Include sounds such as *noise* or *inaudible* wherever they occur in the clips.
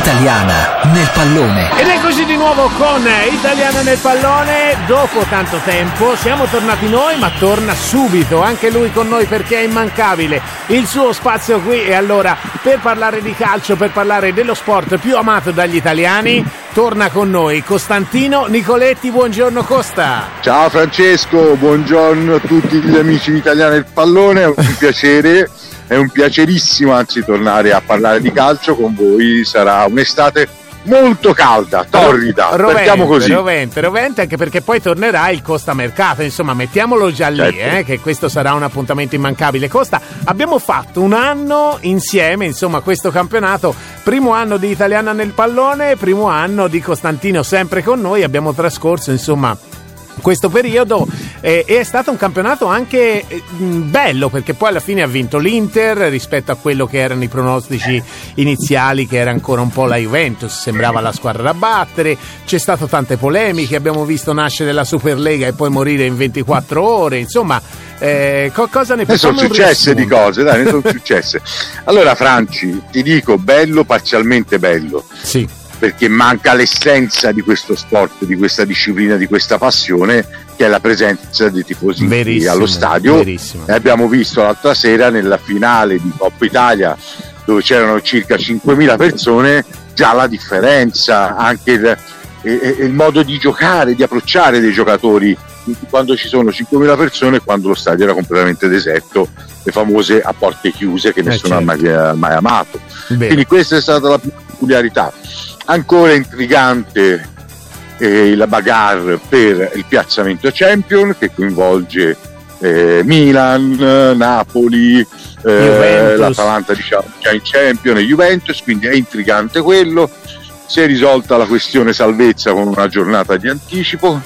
Italiana nel pallone. Ed eccoci di nuovo con Italiana nel pallone. Dopo tanto tempo siamo tornati noi, ma torna subito anche lui con noi perché è immancabile il suo spazio qui. E allora, per parlare di calcio, per parlare dello sport più amato dagli italiani, torna con noi Costantino Nicoletti. Buongiorno Costa. Ciao Francesco, buongiorno a tutti gli amici di Italiana nel pallone. È un piacere è un piacerissimo anzi tornare a parlare di calcio con voi, sarà un'estate molto calda, torrida, rovente, partiamo così. Rovente, rovente anche perché poi tornerà il Costa Mercato, insomma mettiamolo già lì, Certo. eh, che questo sarà un appuntamento immancabile. Costa, abbiamo fatto un anno insieme, insomma questo campionato, primo anno di Italiana nel pallone, primo anno di Costantino sempre con noi, abbiamo trascorso insomma questo periodo eh, è stato un campionato anche eh, bello perché poi alla fine ha vinto l'Inter rispetto a quello che erano i pronostici iniziali che era ancora un po' la Juventus sembrava la squadra da battere c'è stato tante polemiche abbiamo visto nascere la Superlega e poi morire in 24 ore insomma eh, co- cosa ne Ne sono successe di cose, dai, ne sono *laughs* successe. Allora, Franci, ti dico bello, parzialmente bello, sì perché manca l'essenza di questo sport, di questa disciplina, di questa passione, che è la presenza dei tifosi Verissimo, allo stadio. verissimo. Abbiamo visto l'altra sera nella finale di Coppa Italia, dove c'erano circa 5.000 persone, già la differenza, anche il, il modo di giocare, di approcciare dei giocatori quando ci sono 5.000 persone e quando lo stadio era completamente deserto, le famose a porte chiuse che nessuno certo. ha mai, mai amato. Bene. Quindi questa è stata la peculiarità. Ancora intrigante eh, la bagarre per il piazzamento champion che coinvolge eh, Milan, Napoli, eh, l'Atalanta diciamo già in champion e Juventus, quindi è intrigante quello. Si è risolta la questione salvezza con una giornata di anticipo,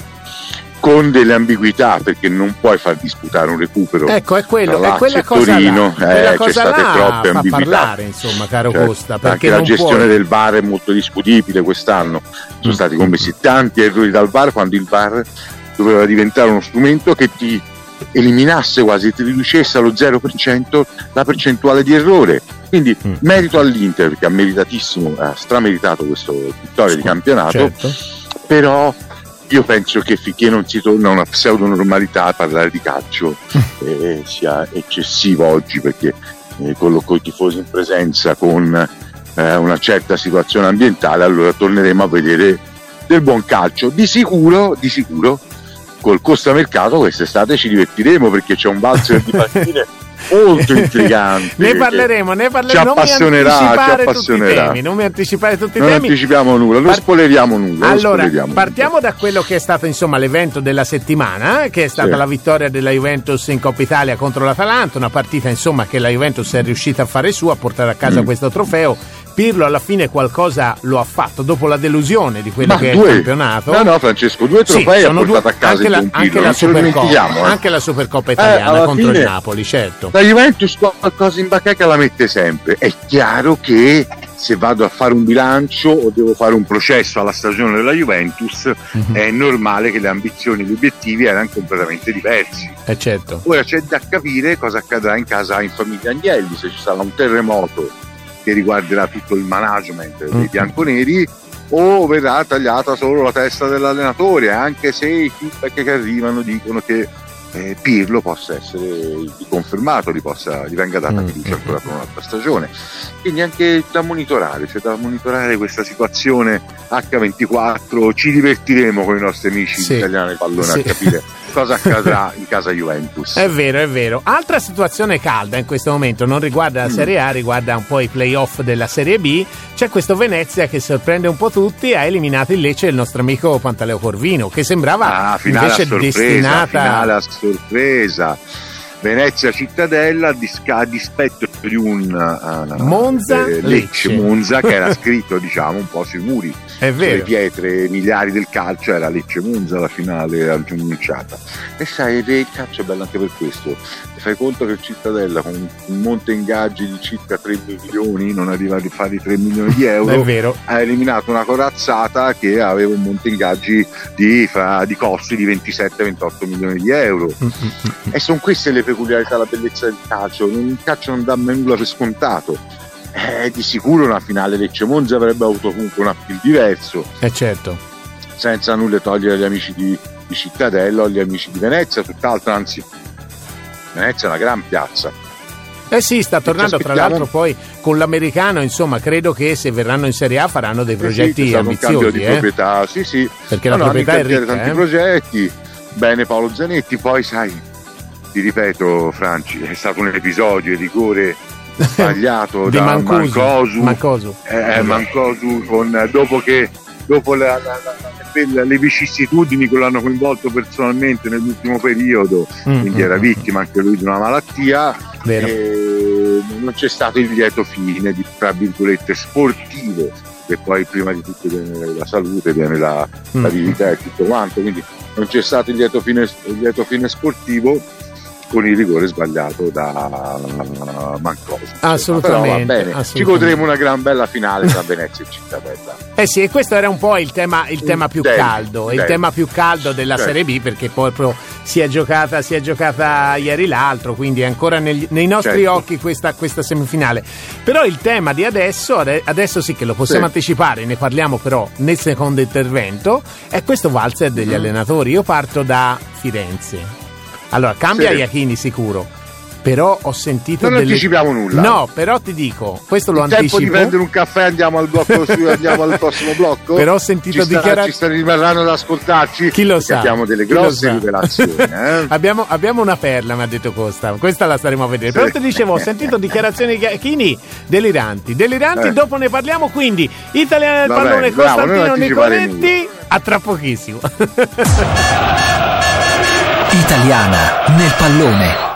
con delle ambiguità perché non puoi far disputare un recupero. Ecco, è quello, è quella cosa Torino, là, quella eh, cosa c'è state troppe ambiguità. parlare, insomma, caro Certo, Costa, perché anche la gestione puoi- del VAR è molto discutibile quest'anno. Sono Mm. stati commessi tanti errori dal VAR quando il VAR doveva diventare uno strumento che ti eliminasse quasi, ti riducesse allo 0% la percentuale di errore. Quindi Mm. merito all'Inter perché ha meritatissimo, ha strameritato questa vittoria di campionato, Certo. però io penso che finché non si torna a una pseudo normalità parlare di calcio *laughs* eh, sia eccessivo oggi perché eh, con, con i tifosi in presenza con eh, una certa situazione ambientale allora torneremo a vedere del buon calcio. Di sicuro di sicuro col Costa Mercato quest'estate ci divertiremo perché c'è un valzer di *laughs* partite molto intrigante Ne parleremo, ne ci parleremo. Non mi appassionerà, ci anticipare tutti i appassionerà. temi, non mi anticipare tutti i non temi. anticipiamo nulla, non Par- spoileriamo nulla. non Allora, spoileriamo partiamo da quello che è stato insomma l'evento della settimana, che è stata Sì. la vittoria della Juventus in Coppa Italia contro l'Atalanta, una partita insomma che la Juventus è riuscita a fare su, a portare a casa Mm. questo trofeo. Pirlo alla fine qualcosa lo ha fatto dopo la delusione di quello Ma che è due- il campionato. No, no, Francesco, due Sì, trofei ha sono portato due- a casa anche il la, Pirlo, anche la Supercoppa, dimentichiamo. eh. anche la Supercoppa italiana alla contro il fine- Napoli, certo. La Juventus qualcosa in bacheca la mette sempre. È chiaro che se vado a fare un bilancio o devo fare un processo alla stagione della Juventus, Mhm. è normale che le ambizioni e gli obiettivi erano completamente diversi. Eh, certo. Ora c'è da capire cosa accadrà in casa in famiglia Agnelli, se ci sarà un terremoto che riguarderà tutto il management dei Mm. bianconeri o verrà tagliata solo la testa dell'allenatore, anche se i feedback che arrivano dicono che eh, Pirlo possa essere confermato, gli, possa, gli venga data Mm, fiducia mm, ancora per un'altra stagione. Quindi anche da monitorare, c'è da monitorare questa situazione H24, ci divertiremo con i nostri amici Sì. italiani del pallone Sì. a capire *laughs* cosa accadrà in casa Juventus. È vero, è vero. Altra situazione calda in questo momento non riguarda la Mm. Serie A, riguarda un po' i playoff della Serie B. C'è questo Venezia che sorprende un po' tutti, ha eliminato il Lecce il nostro amico Pantaleo Corvino, che sembrava Ah, invece a sorpresa, destinata finale a sorpresa. Venezia Cittadella a, dis- a dispetto di un uh, Monza, eh, Lecce. Monza che era *laughs* scritto diciamo un po' sui muri È vero. pietre miliari del calcio era Lecce Monza la finale annunciata e sai il calcio è bello anche per questo fai conto che Cittadella con un monte ingaggi di circa 3 milioni non arriva a fare i 3 milioni di *laughs* È euro vero. ha eliminato una corazzata che aveva un monte ingaggi di, fra- di costi di 27-28 milioni di euro Mm, mm, mm. e sono queste le peculiarità, la bellezza del calcio. Il calcio non dà mai nulla per scontato. eh, di sicuro una finale Lecce Monza avrebbe avuto comunque un appeal diverso. Eh certo. Senza nulla togliere agli amici di, di Cittadella o agli amici di Venezia, tutt'altro, anzi, Venezia è una gran piazza. Eh sì, sta tornando tra l'altro poi con l'americano, insomma, credo che se verranno in Serie A faranno dei progetti eh sì, ambiziosi. Di eh? proprietà, sì, sì. Perché no, la proprietà è ricca. tanti eh? progetti. Bene Paolo Zanetti, poi sai, ti ripeto Franci, è stato un episodio di rigore sbagliato *laughs* di da Mancuso. Mancosu, Mancosu. Eh, Mancosu con, dopo che dopo la, la, la, le vicissitudini che l'hanno coinvolto personalmente nell'ultimo periodo, mm, quindi era vittima anche lui di una malattia, e non c'è stato il lieto fine di tra virgolette sportivo, che poi prima di tutto viene la salute, viene la, mm. la vita e tutto quanto, quindi non c'è stato il lieto fine, il lieto fine sportivo con il rigore sbagliato da Mancoso. Assolutamente, Però, assolutamente. Ci godremo una gran bella finale tra Venezia e Cittadella. Eh sì, e questo era un po' il tema, il tema più Dei, caldo, dei. il tema più caldo della Certo. Serie B perché poi proprio si è giocata, si è giocata ieri l'altro, quindi è ancora negli- nei nostri Certo. occhi questa, questa semifinale. Però il tema di adesso, ade- adesso sì che lo possiamo Sì. anticipare, ne parliamo però nel secondo intervento, è questo valzer degli Mhm. allenatori. Io parto da Firenze. Allora, cambia Sì. Iachini sicuro. Però ho sentito Non delle... anticipiamo nulla. No, però ti dico, questo lo il tempo di anticipo. prendere un caffè andiamo al blocco su- andiamo al prossimo blocco Però ho sentito ci, sta- dichiara- ci sta- rimarranno ad ascoltarci Chi lo sa? abbiamo delle grosse rivelazioni eh? *laughs* abbiamo, abbiamo una perla, mi ha detto Costa. Questa la staremo a vedere. Sì. Però ti dicevo, ho sentito dichiarazioni di Chini deliranti. Deliranti, Eh. dopo ne parliamo. Quindi, italiana del Va pallone bene, Costantino Nicoletti. A tra pochissimo. *laughs* Italiana nel pallone.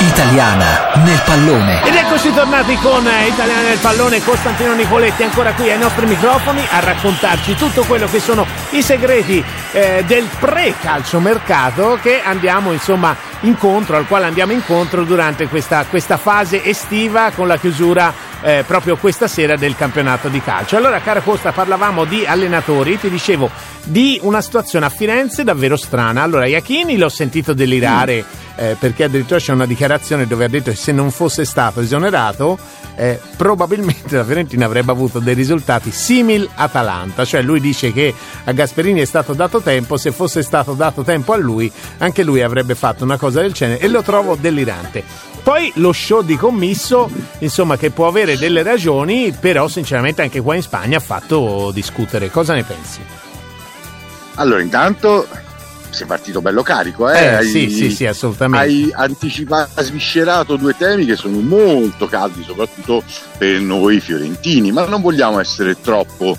Italiana nel pallone. Ed eccoci tornati con eh, Italiana del pallone, Costantino Nicoletti ancora qui ai nostri microfoni a raccontarci tutto quello che sono i segreti eh, del pre-calciomercato che andiamo insomma incontro, al quale andiamo incontro durante questa, questa fase estiva con la chiusura eh, proprio questa sera del campionato di calcio. Allora, caro Costa, parlavamo di allenatori, ti dicevo di una situazione a Firenze davvero strana. Allora, Iachini l'ho sentito delirare eh, perché addirittura c'è una dichiarazione dove ha detto che se non fosse stato esonerato, eh, probabilmente la Fiorentina avrebbe avuto dei risultati simil Atalanta. Cioè, lui dice che a Gasperini è stato dato tempo, se fosse stato dato tempo a lui, anche lui avrebbe fatto una cosa del genere e lo trovo delirante. Poi lo show di commisso, insomma, che può avere delle ragioni, però sinceramente anche qua in Spagna ha fatto discutere. Cosa ne pensi? allora intanto sei partito bello carico eh? Eh, hai, sì, sì, sì, assolutamente. hai anticipato sviscerato due temi che sono molto caldi soprattutto per noi fiorentini ma non vogliamo essere troppo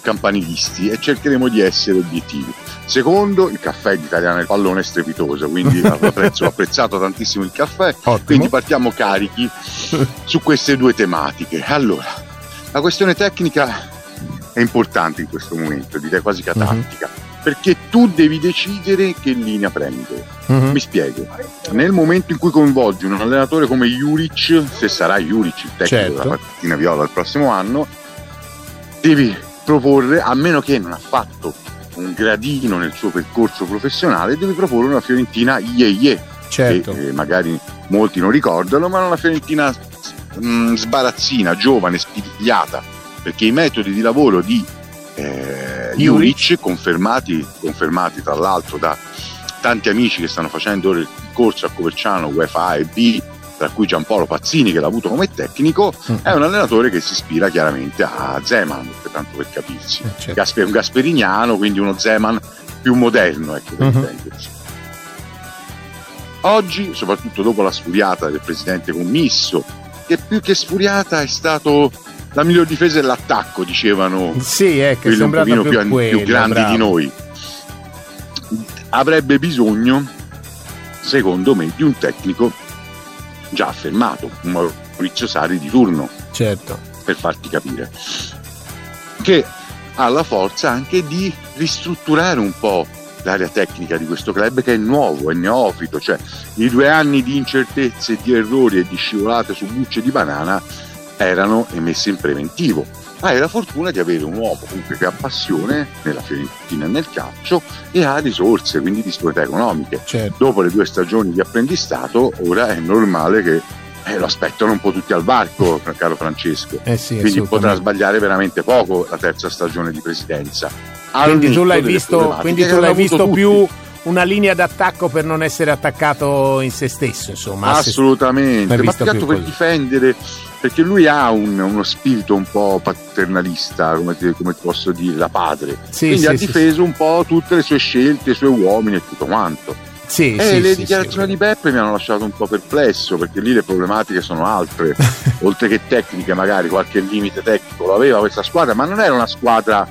campanilisti e cercheremo di essere obiettivi secondo il caffè di Italiana del Pallone è strepitoso quindi *laughs* apprezzo, ho apprezzato tantissimo il caffè Ottimo. quindi partiamo carichi *laughs* su queste due tematiche allora la questione tecnica è importante in questo momento direi quasi catattica perché tu devi decidere che linea prendere Mhm. mi spiego. Nel momento in cui coinvolgi un allenatore come Juric, se sarà Juric il tecnico Certo. della partita viola il prossimo anno, devi proporre, a meno che non ha fatto un gradino nel suo percorso professionale, devi proporre una Fiorentina ye ye, Certo. che eh, magari molti non ricordano, ma una Fiorentina mm, sbarazzina, giovane, spigliata, perché i metodi di lavoro di eh, Juric, confermati, confermati tra l'altro da tanti amici che stanno facendo ora il corso a Coverciano UEFA e B, tra cui Giampaolo Pazzini che l'ha avuto come tecnico, Mm. è un allenatore che si ispira chiaramente a Zeman, per tanto per capirsi. Eh, certo. Gasper- un gasperiniano, quindi uno Zeman più moderno, ecco, per Mhm. intenderci. Oggi, soprattutto dopo la sfuriata del presidente commisso, che più che sfuriata è stato la miglior difesa è l'attacco, dicevano Sì, è quelli un pochino più, più, quello, più grandi bravo. di noi. Avrebbe bisogno, secondo me, di un tecnico già affermato, un Maurizio Sari di turno, Certo. per farti capire, che ha la forza anche di ristrutturare un po' l'area tecnica di questo club che è nuovo, è neofito, cioè i due anni di incertezze, di errori e di scivolate su bucce di banana erano emesse in preventivo. Hai la fortuna di avere un uomo comunque che ha passione nella Fiorentina e nel calcio e ha risorse, quindi disponibilità economiche. Certo. Dopo le due stagioni di apprendistato, ora è normale che eh, lo aspettano un po' tutti al varco, caro Francesco. Eh sì, Quindi potrà sbagliare veramente poco la terza stagione di presidenza. Al quindi tu l'hai visto, tu l'hai visto più una linea d'attacco per non essere attaccato in se stesso, insomma. Assolutamente, ma più per difendere, perché lui ha un, uno spirito un po' paternalista, come ti, come posso dire, da padre. Sì, Quindi sì, ha difeso sì. un po' tutte le sue scelte, i suoi uomini e tutto quanto. Sì, e sì, le sì, dichiarazioni di Beppe mi hanno lasciato un po' perplesso perché lì le problematiche sono altre, *laughs* oltre che tecniche, magari qualche limite tecnico lo aveva questa squadra, ma non era una squadra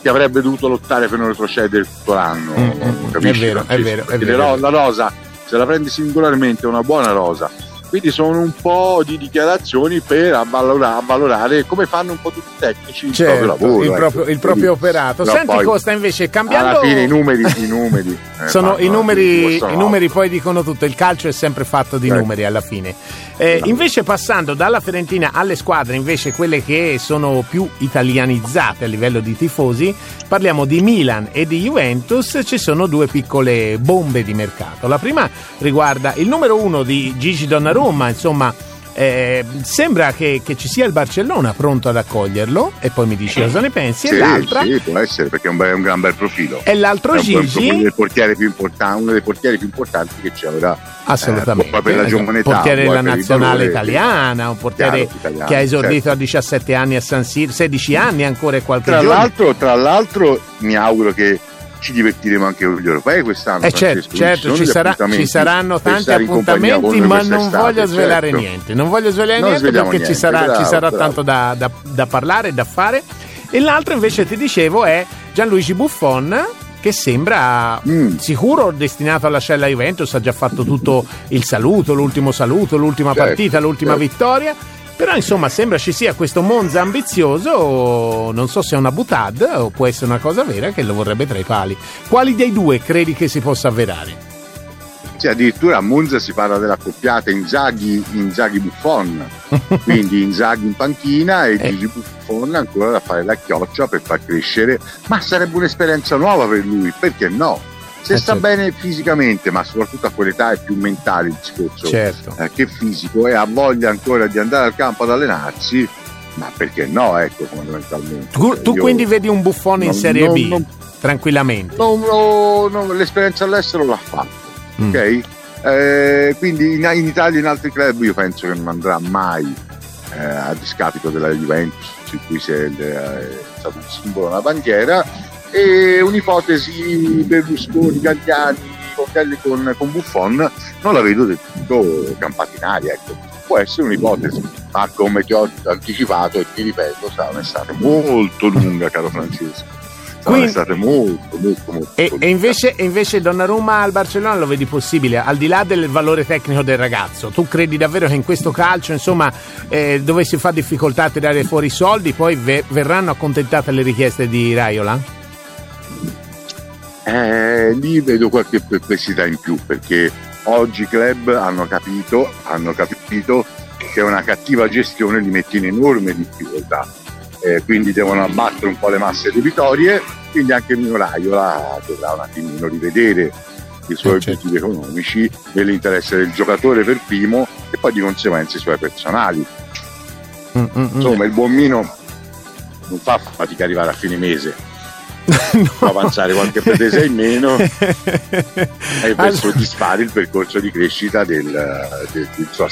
che avrebbe dovuto lottare per non retrocedere tutto l'anno. Mm, capisci? È vero, è vero, è vero. La rosa, se la prendi singolarmente, è una buona rosa quindi sono un po' di dichiarazioni per avvalorare, avvalorare come fanno un po' tutti i tecnici il certo, proprio lavoro. Il proprio, ecco. il proprio operato. No, Senti Costa invece cambiando... Alla fine i numeri, i numeri, *laughs* eh, sono, i, numeri i numeri poi dicono tutto, il calcio è sempre fatto di certo. numeri alla fine. Eh, invece passando dalla Fiorentina alle squadre, invece quelle che sono più italianizzate a livello di tifosi, parliamo di Milan e di Juventus, ci sono due piccole bombe di mercato. La prima riguarda il numero uno di Gigi Donnarumma Roma, insomma, eh, sembra che, che, ci sia il Barcellona pronto ad accoglierlo e poi mi dici cosa ne pensi sì, e l'altra? sì, può essere perché è un, bel, un gran bel profilo. E l'altro è Gigi? un, portiere più importante, uno dei portieri più importanti che c'è ora assolutamente. eh, per la giovane età portiere della nazionale italiana un portiere italiano, che ha esordito certo. a 17 anni a San Siro 16 anni ancora e qualche tra giorno. l'altro, tra l'altro mi auguro che ci divertiremo anche con gli europei quest'anno. Eh certo, certo ci, sarà, ci, saranno tanti appuntamenti, ma non voglio svelare certo. niente. Non voglio svelare non niente perché niente, ci sarà, bravo, ci sarà tanto da, da, da parlare e da fare. E l'altro invece ti dicevo è Gianluigi Buffon che sembra mm. sicuro destinato a lasciare la Juventus, ha già fatto tutto il saluto, l'ultimo saluto, l'ultima certo, partita, l'ultima certo. vittoria però insomma sembra ci sia questo Monza ambizioso, non so se è una butad o può essere una cosa vera che lo vorrebbe tra i pali. Quali dei due credi che si possa avverare? Sì, addirittura a Monza si parla della coppiata Inzaghi, Inzaghi Buffon, *laughs* quindi Inzaghi in panchina e eh. Gigi Buffon ancora da fare la chioccia per far crescere, ma sarebbe un'esperienza nuova per lui, perché no? Se eh sta certo. bene fisicamente, ma soprattutto a quell'età è più mentale il discorso certo. eh, che fisico e ha voglia ancora di andare al campo ad allenarsi, ma perché no, ecco, fondamentalmente. Tu, tu quindi vedi un buffone in Serie non, B, non, tranquillamente? Non, l'esperienza all'estero l'ha fatto, mm. ok? Eh, quindi in, in, Italia e in altri club io penso che non andrà mai eh, a discapito della Juventus, su cui si è, è stato un simbolo, una bandiera e un'ipotesi Berlusconi, Gagliani, con, con Buffon non la vedo del tutto campata in aria ecco. può essere un'ipotesi ma come ti ho anticipato e ti ripeto sarà un'estate molto lunga caro Francesco quindi, state molto, molto, molto. E, e, invece, e invece Donnarumma al Barcellona lo vedi possibile, al di là del valore tecnico del ragazzo. Tu credi davvero che in questo calcio, insomma, eh, dove si fa difficoltà a tirare fuori i soldi, poi ve- verranno accontentate le richieste di Raiola? Eh, lì vedo qualche perplessità in più perché oggi i club hanno capito, hanno capito che una cattiva gestione li mette in enorme difficoltà. Eh, quindi devono abbattere un po' le masse debitorie, quindi anche il mio Raiola dovrà un attimino rivedere i suoi eh, certo. obiettivi economici nell'interesse del giocatore per primo e poi di conseguenza i suoi personali. Mm-mm. Insomma, il buon Mino non fa fatica arrivare a fine mese, *laughs* no. avanzare qualche pretesa in meno *laughs* e per allora... soddisfare il percorso di crescita del, del, del suo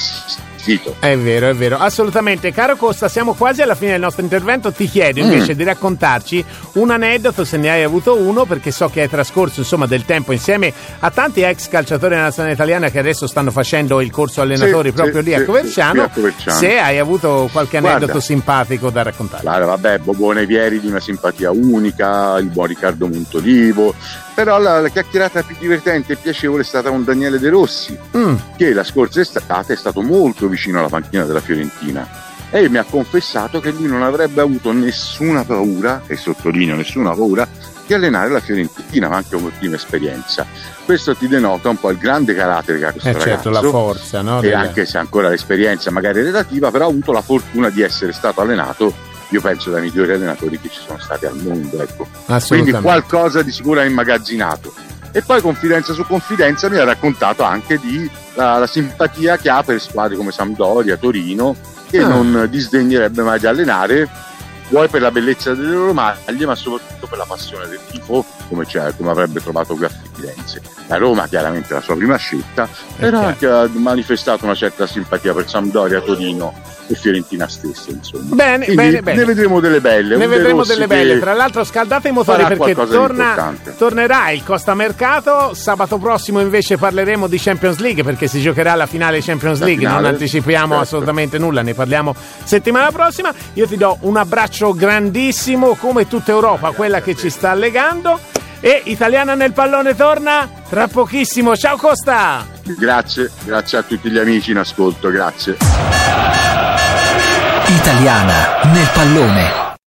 assistito. È vero, è vero, assolutamente. Caro Costa, siamo quasi alla fine del nostro intervento. Ti chiedo invece mm. di raccontarci un aneddoto, se ne hai avuto uno, perché so che hai trascorso insomma del tempo insieme a tanti ex calciatori della nazionale italiana che adesso stanno facendo il corso allenatori sì, proprio sì, lì, sì, a Coverciano, a Coverciano. Se hai avuto qualche aneddoto Guarda, simpatico da raccontare. Guarda, vabbè, Bobone Vieri di una simpatia unica, il buon Riccardo Montolivo, però la, la, chiacchierata più divertente e piacevole è stata con Daniele De Rossi, mm. che la scorsa estate è stato molto vicino alla panchina della Fiorentina e mi ha confessato che lui non avrebbe avuto nessuna paura, e sottolineo nessuna paura, di allenare la Fiorentina, ma anche come prima esperienza. Questo ti denota un po' il grande carattere che ha questo eh certo, ragazzo. la forza, no? E anche se ancora l'esperienza magari relativa, però ha avuto la fortuna di essere stato allenato io penso dai migliori allenatori che ci sono stati al mondo. Ecco. Quindi qualcosa di sicuro ha immagazzinato. E poi confidenza su confidenza mi ha raccontato anche di la, la simpatia che ha per squadre come Sampdoria, Torino, che Ah. non disdegnerebbe mai di allenare, vuoi per la bellezza delle loro maglie, ma soprattutto per la passione del tifo, come, come avrebbe trovato qui a Firenze. La Roma chiaramente è la sua prima scelta, però chiaro. anche ha manifestato una certa simpatia per Sampdoria, Torino e Fiorentina stessa, insomma. Bene, Quindi bene, bene. Ne vedremo delle belle. Ne vedremo delle belle. Tra l'altro, scaldate i motori perché torna, tornerà il Costa Mercato. Sabato prossimo, invece, parleremo di Champions League perché si giocherà la finale Champions La League. Non finale, anticipiamo certo. assolutamente nulla, ne parliamo settimana prossima. Io ti do un abbraccio grandissimo, come tutta Europa, quella che ci sta legando. E Italiana nel pallone torna tra pochissimo. Ciao Costa! Grazie, grazie a tutti gli amici in ascolto, grazie. Italiana nel pallone.